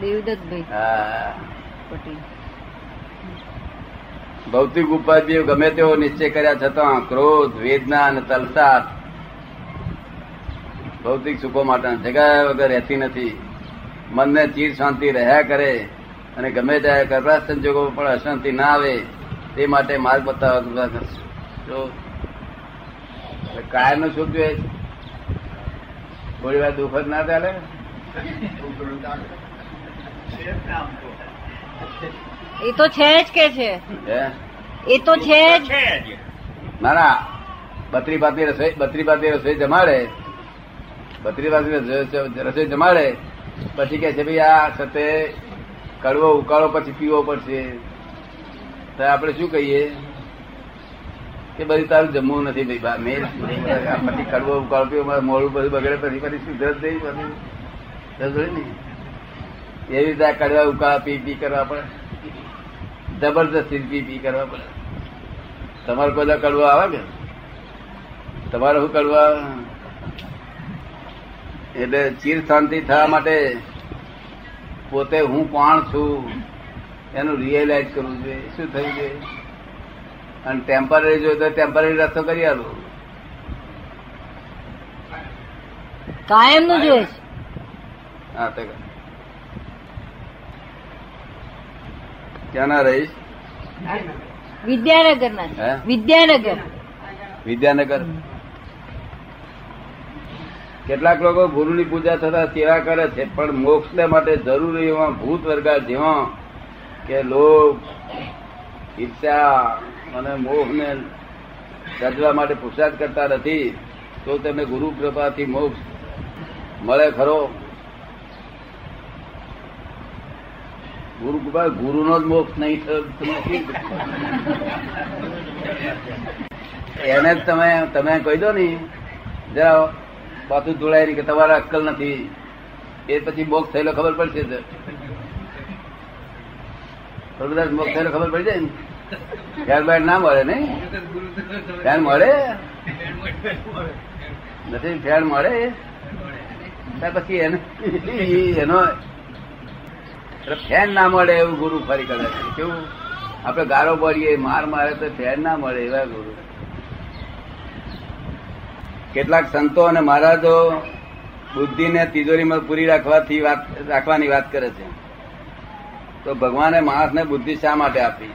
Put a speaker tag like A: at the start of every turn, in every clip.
A: દેવદત્તભાઈ.
B: હા.
A: પટેલ.
B: ભૌતિક ઉપાધિઓ ગમે તેવો નિશ્ચય કર્યા છતાં ક્રોધ વેદના અને તલસાત ભૌતિક સુખો માટે જગ્યા વગર રહેતી નથી. મનને ચીર શાંતિ રહ્યા કરે અને ગમે ત્યારે ગરબા સંજોગો પણ અશાંતિ ના આવે તે માટે માર્ગ બતાવવા જો કાયમનું શું જોઈએ. થોડી વાર દુઃખ જ ના ચાલે.
A: એ તો છે જ કે છે. એ તો છે જ.
B: ના ના બત્રી પાતી રસોઈ બત્રી પાતી રસોઈ જમાડે. બત્રી પાતી રસોઈ જમાડે. પછી કે છે ભાઈ આ સાથે કડવો ઉકાળો પછી પીવો પડશે. તો આપણે શું કહીએ? કે બધું તારું જમવું નથી ભાઈ બા મેં આ પછી કડવો ઉકાળો પીવો મોડું બધું બગડે પછી પછી સુધરત નહીં પછી સમજ્યો ને? એવી રીતે કડવા ઉકાળા પી પી કરવા પડે. જબરદસ્તી પી પી કરવા પડે. તમારે કોઈ કડવા આવે કે? તમારે શું કડવા આવે? એટલે ચીર શાંતિ થવા માટે પોતે હું કોણ છું એનું રિયલાઇઝ કરવું જોઈએ. શું થયું છે? અને ટેમ્પરરી જોઈએ તો ટેમ્પરરી રસ્તો કરી આલો.
A: કાયમ. નું જોઈએ
B: હા તો ક્યાં ના રહીશ
A: વિદ્યાનગર ના વિદ્યાનગર.
B: વિદ્યાનગર? કેટલાક લોકો ગુરુની પૂજા થતા સેવા કરે છે પણ મોક્ષ માટે જરૂરી એવા ભૂત વર્ગા જેવા કે લોભ ઈચ્છા અને મોહને સજવા માટે પુરસાદ કરતા નથી તો તેમને ગુરુ કૃપાથી મોક્ષ મળે ખરો? ગુરુ કૃપા ગુરુનો જ મોક્ષ નહીં થયો? એને જ તમે તમે કહી દો ને, જરા પાછું જોડાય નહીં કે તમારે અક્કલ નથી. એ પછી મોક્ષ થયેલો ખબર પડશે પ્રભુદાસ મોક્ષ થયેલો ખબર પડી જાય ને. ત્યારબાદ ના મળે નહીં ફેર મળે? નથી, ફેર મળે? ત્યાર પછી એને ફેન ના મળે એવું ગુરુ ફરી કદાચ કેવું? આપડે ગારો પડીએ, માર મારે તો ફેન ના મળે એવા ગુરુ. કેટલાક સંતો અને મહારાજો બુદ્ધિને તિજોરીમાં પૂરી રાખવાથી વાત, રાખવાની વાત કરે છે. તો ભગવાને માણસને બુદ્ધિ શા માટે આપી?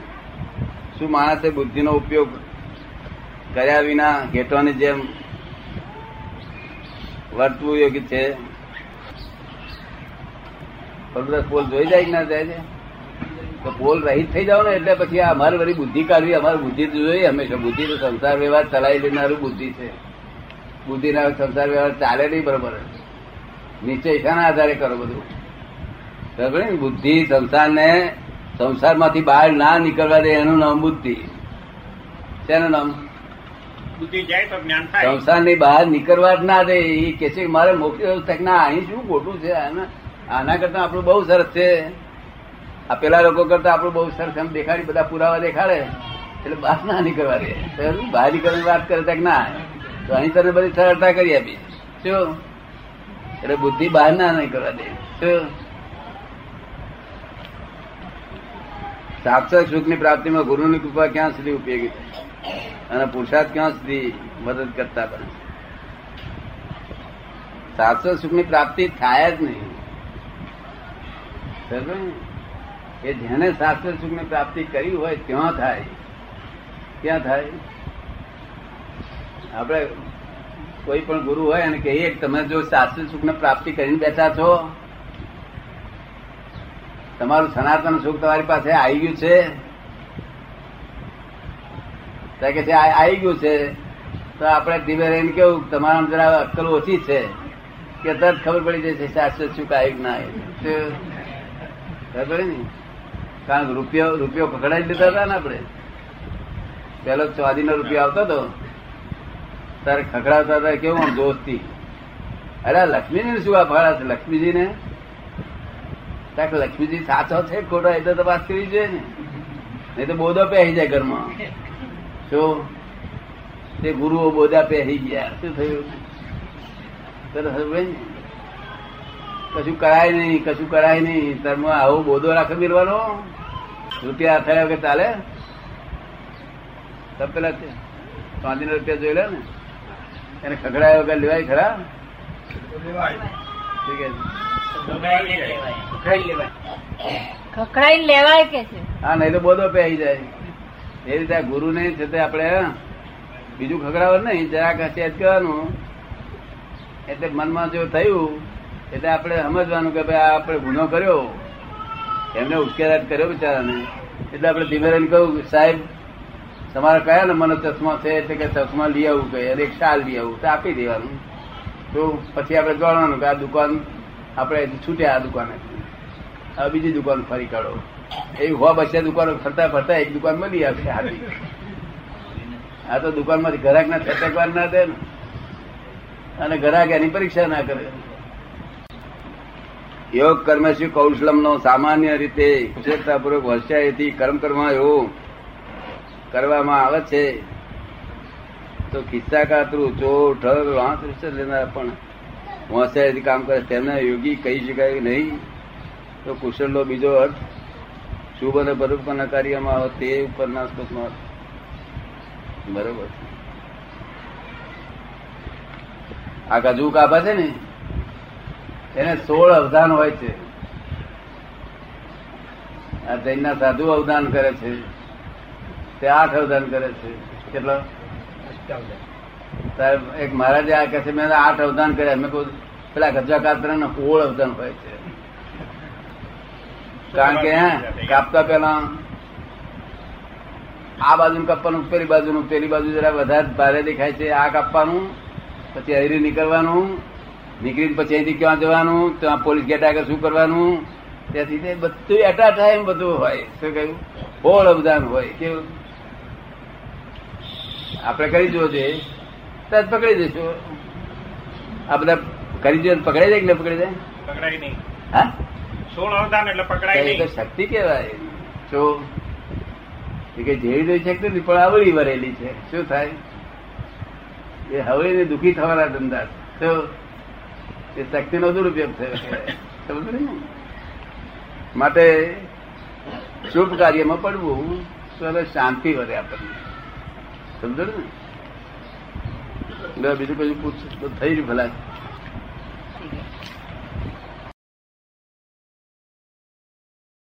B: શું માણસે બુદ્ધિનો ઉપયોગ કર્યા વિના ઘેટવાની જેમ વર્તવું યોગ્ય છે? પણ પોલ જોઈ જાય કે ના જાય? છે તો પોલ રહીત થઈ જાવ ને એટલે પછી આ અમારે વળી બુદ્ધિ કાઢવી અમારે બુદ્ધિ તો જોઈએ. હંમેશા બુદ્ધિ તો સંસાર વ્યવહાર ચલાવી લેનારું બુદ્ધિ છે. બુદ્ધિ ના સંસાર વ્યવહાર ચાલે નહીં બરોબર. નીચે શાના આધારે કરો બધું. બરાબર ને? બુદ્ધિ સંસારને સંસારમાંથી બહાર ના નીકળવા દે એનું નામ બુદ્ધિ. શેનું નામ?
C: બુદ્ધિ જાય તો જ્ઞાન થાય.
B: સંસારની બહાર નીકળવા જ ના દે. એ કે છે મારે કે ના અહીં શું ખોટું છે? આના આના કરતા આપણું બહુ સરસ છે. આ પેલા લોકો કરતા આપણું બહુ સરસ એમ દેખાડી, બધા પુરાવા દેખાડે. એટલે બહાર ના નીકળવા દે. બહાર નીકળવાની વાત કરે કે ના. તો અહીં તને બધી સરળતા કરી આપી શું? એટલે બુદ્ધિ બહાર ના નીકળવા દે. શું? સાક્ષાત સુખની પ્રાપ્તિમાં ગુરુની કૃપા ક્યાં સુધી ઉપયોગી છે અને પુરુષાર્થ ક્યાં સુધી મદદ કરતા બને સુખ સુખની પ્રાપ્તિ થાય જ નહીં? એ જેને શાસ્ત્ર સુખની પ્રાપ્તિ કરી હોય ત્યાં થાય. ક્યાં થાય? આપણે કોઈ પણ ગુરુ હોય અને કહીએ તમે જો શાસ્ત્ર સુખને પ્રાપ્તિ કરીને બેઠા છો, તમારું સનાતન સુખ તમારી પાસે આવી ગયું છે? કે છે આવી ગયું છે. તો આપણે ધીમે રહીને કેવું તમારા જરા અક્કલ ઓછી છે કે તરત ખબર પડી છે શાશ્વત સુખ આવી ના આવ્યું શું? ખબર પડી ને કારણ રૂપિયો રૂપિયો પકડાઈ લીધા હતા ને આપણે. પેલો ચોદી નો રૂપિયો આવતો હતો તારે ખકડાવતા હતા કેવું દોસ્તી. અરે લક્ષ્મીજી શું આ ભાડા છે? લક્ષ્મીજી ને લક્ષ્મીજી સાચો છે ખોટો, એ તો તપાસ કરવી જોઈએ ને. નહીં તો બોધો પહેરી જાય ઘરમાં. શું? તે ગુરુઓ બોધા પહેરી ગયા. શું થયું? તરફ? કશું કરાય નહીં કશું કરાય નહીં. તમે આવો બોધો રાખે મેળવાનો. રૂપિયા થયા વગર ચાલે. તબ પેલા પાંચ રૂપિયા જોઈ લે ને. એને ખગડાય વગર લેવાય ખરા.
A: ખખડાઈ લેવાય કે છે?
B: હા નહીં તો બોધો પહેરી જાય. એ રીતે ગુરુ ને છે આપણે બીજું ખગડાવર નહીં. જરાક હશે કરવાનું એટલે મનમાં જો થયું એટલે આપણે સમજવાનું કે ભાઈ આપણે ગુનો કર્યો. એમને ઉશ્કેરાટ કર્યો બિચારાને. એટલે આપણે ધીમે રહીને કહ્યું સાહેબ, તમારા કયા નંબરનો ચશ્મા છે? એટલે કે ચશ્મા લઈ આવું કહે અને એક શાલ લઈ આવું તો આપી દેવાનું. તો પછી આપણે જોડવાનું કે આ દુકાન આપણે છૂટ્યા આ દુકાને. આ બીજી દુકાન ફરી કાઢો. એવી હો બસે દુકાનો ફરતા ફરતા એક દુકાન મળી આવશે હાથી આ તો દુકાનમાંથી ગ્રાહક ના છટકવાર ના દે ને. અને ગ્રાહક એની પરીક્ષા ના કરે. યોગ કર્મ શ્રી કૌશલમ નો સામાન્ય રીતે કુશળતાપૂર્વક હોશિયારીથી કર્મ કરવા એવું કરવામાં આવે છે. તો કિસ્સા કાતરું ચોર, ઠગ, વાંસ લેનાર પણ હોશિયારીથી કામ કરે. તેમને યોગી કહી શકાય નહીં. તો કુશળનો બીજો અર્થ, શુભ અને પરોપકારના કાર્યમાં આવે તે ઉપરના સ્પષ્ટમાં બરોબર. આ કાજુ કાપા છે ને? એને સોળ અવધાન હોય છે. આ જૈનના સાધુ અવદાન કરે છે. તે આઠ અવદાન કરે છે. કેટલો? સાહેબ એક મહારાજે આ કહે છે મેં આઠ અવદાન કર્યા. મેં કહું પેલા ગજા ને સોળ અવદાન હોય છે. કારણ કે હે, કાપતા પેલા આ બાજુ કાપવાનું પેલી બાજુનું પેલી બાજુ જરા વધારે ભારે દેખાય છે આ કાપવાનું પછી હરી નીકળવાનું નીકળીને પછી અહીંથી ક્યાં જવાનું ત્યાં પોલીસ ગેટ આગળ શું કરવાનું? ત્યાંથી તે બધું એટા ટાઈમ બધું હોય. શું કહ્યું? હોળ અવદાન હોય. કેવું? આપણે કરી જુઓ છે તરત પકડી દઈશું આ બધા કરી જોઈએ પકડાઈ જાય કે ના પકડી જાય?
C: પકડાય નહીં.
B: હા?
C: સોળ અવદાન એટલે પકડાય નહીં.
B: શક્તિ કેવાય જો કે જેવી જોઈ શકતી નથી પણ આવડી વરેલી છે. શું થાય? એ હવે દુઃખી દુખી થવાના ધંધા. તો એ શક્તિ નો દુરુપયોગ થયો? માટે શુભ કાર્યમાં પડવું તો શાંતિ વધે આપણને. સમજો ને? બીજું કઈ પૂછ થઈ રહ્યું ભલા.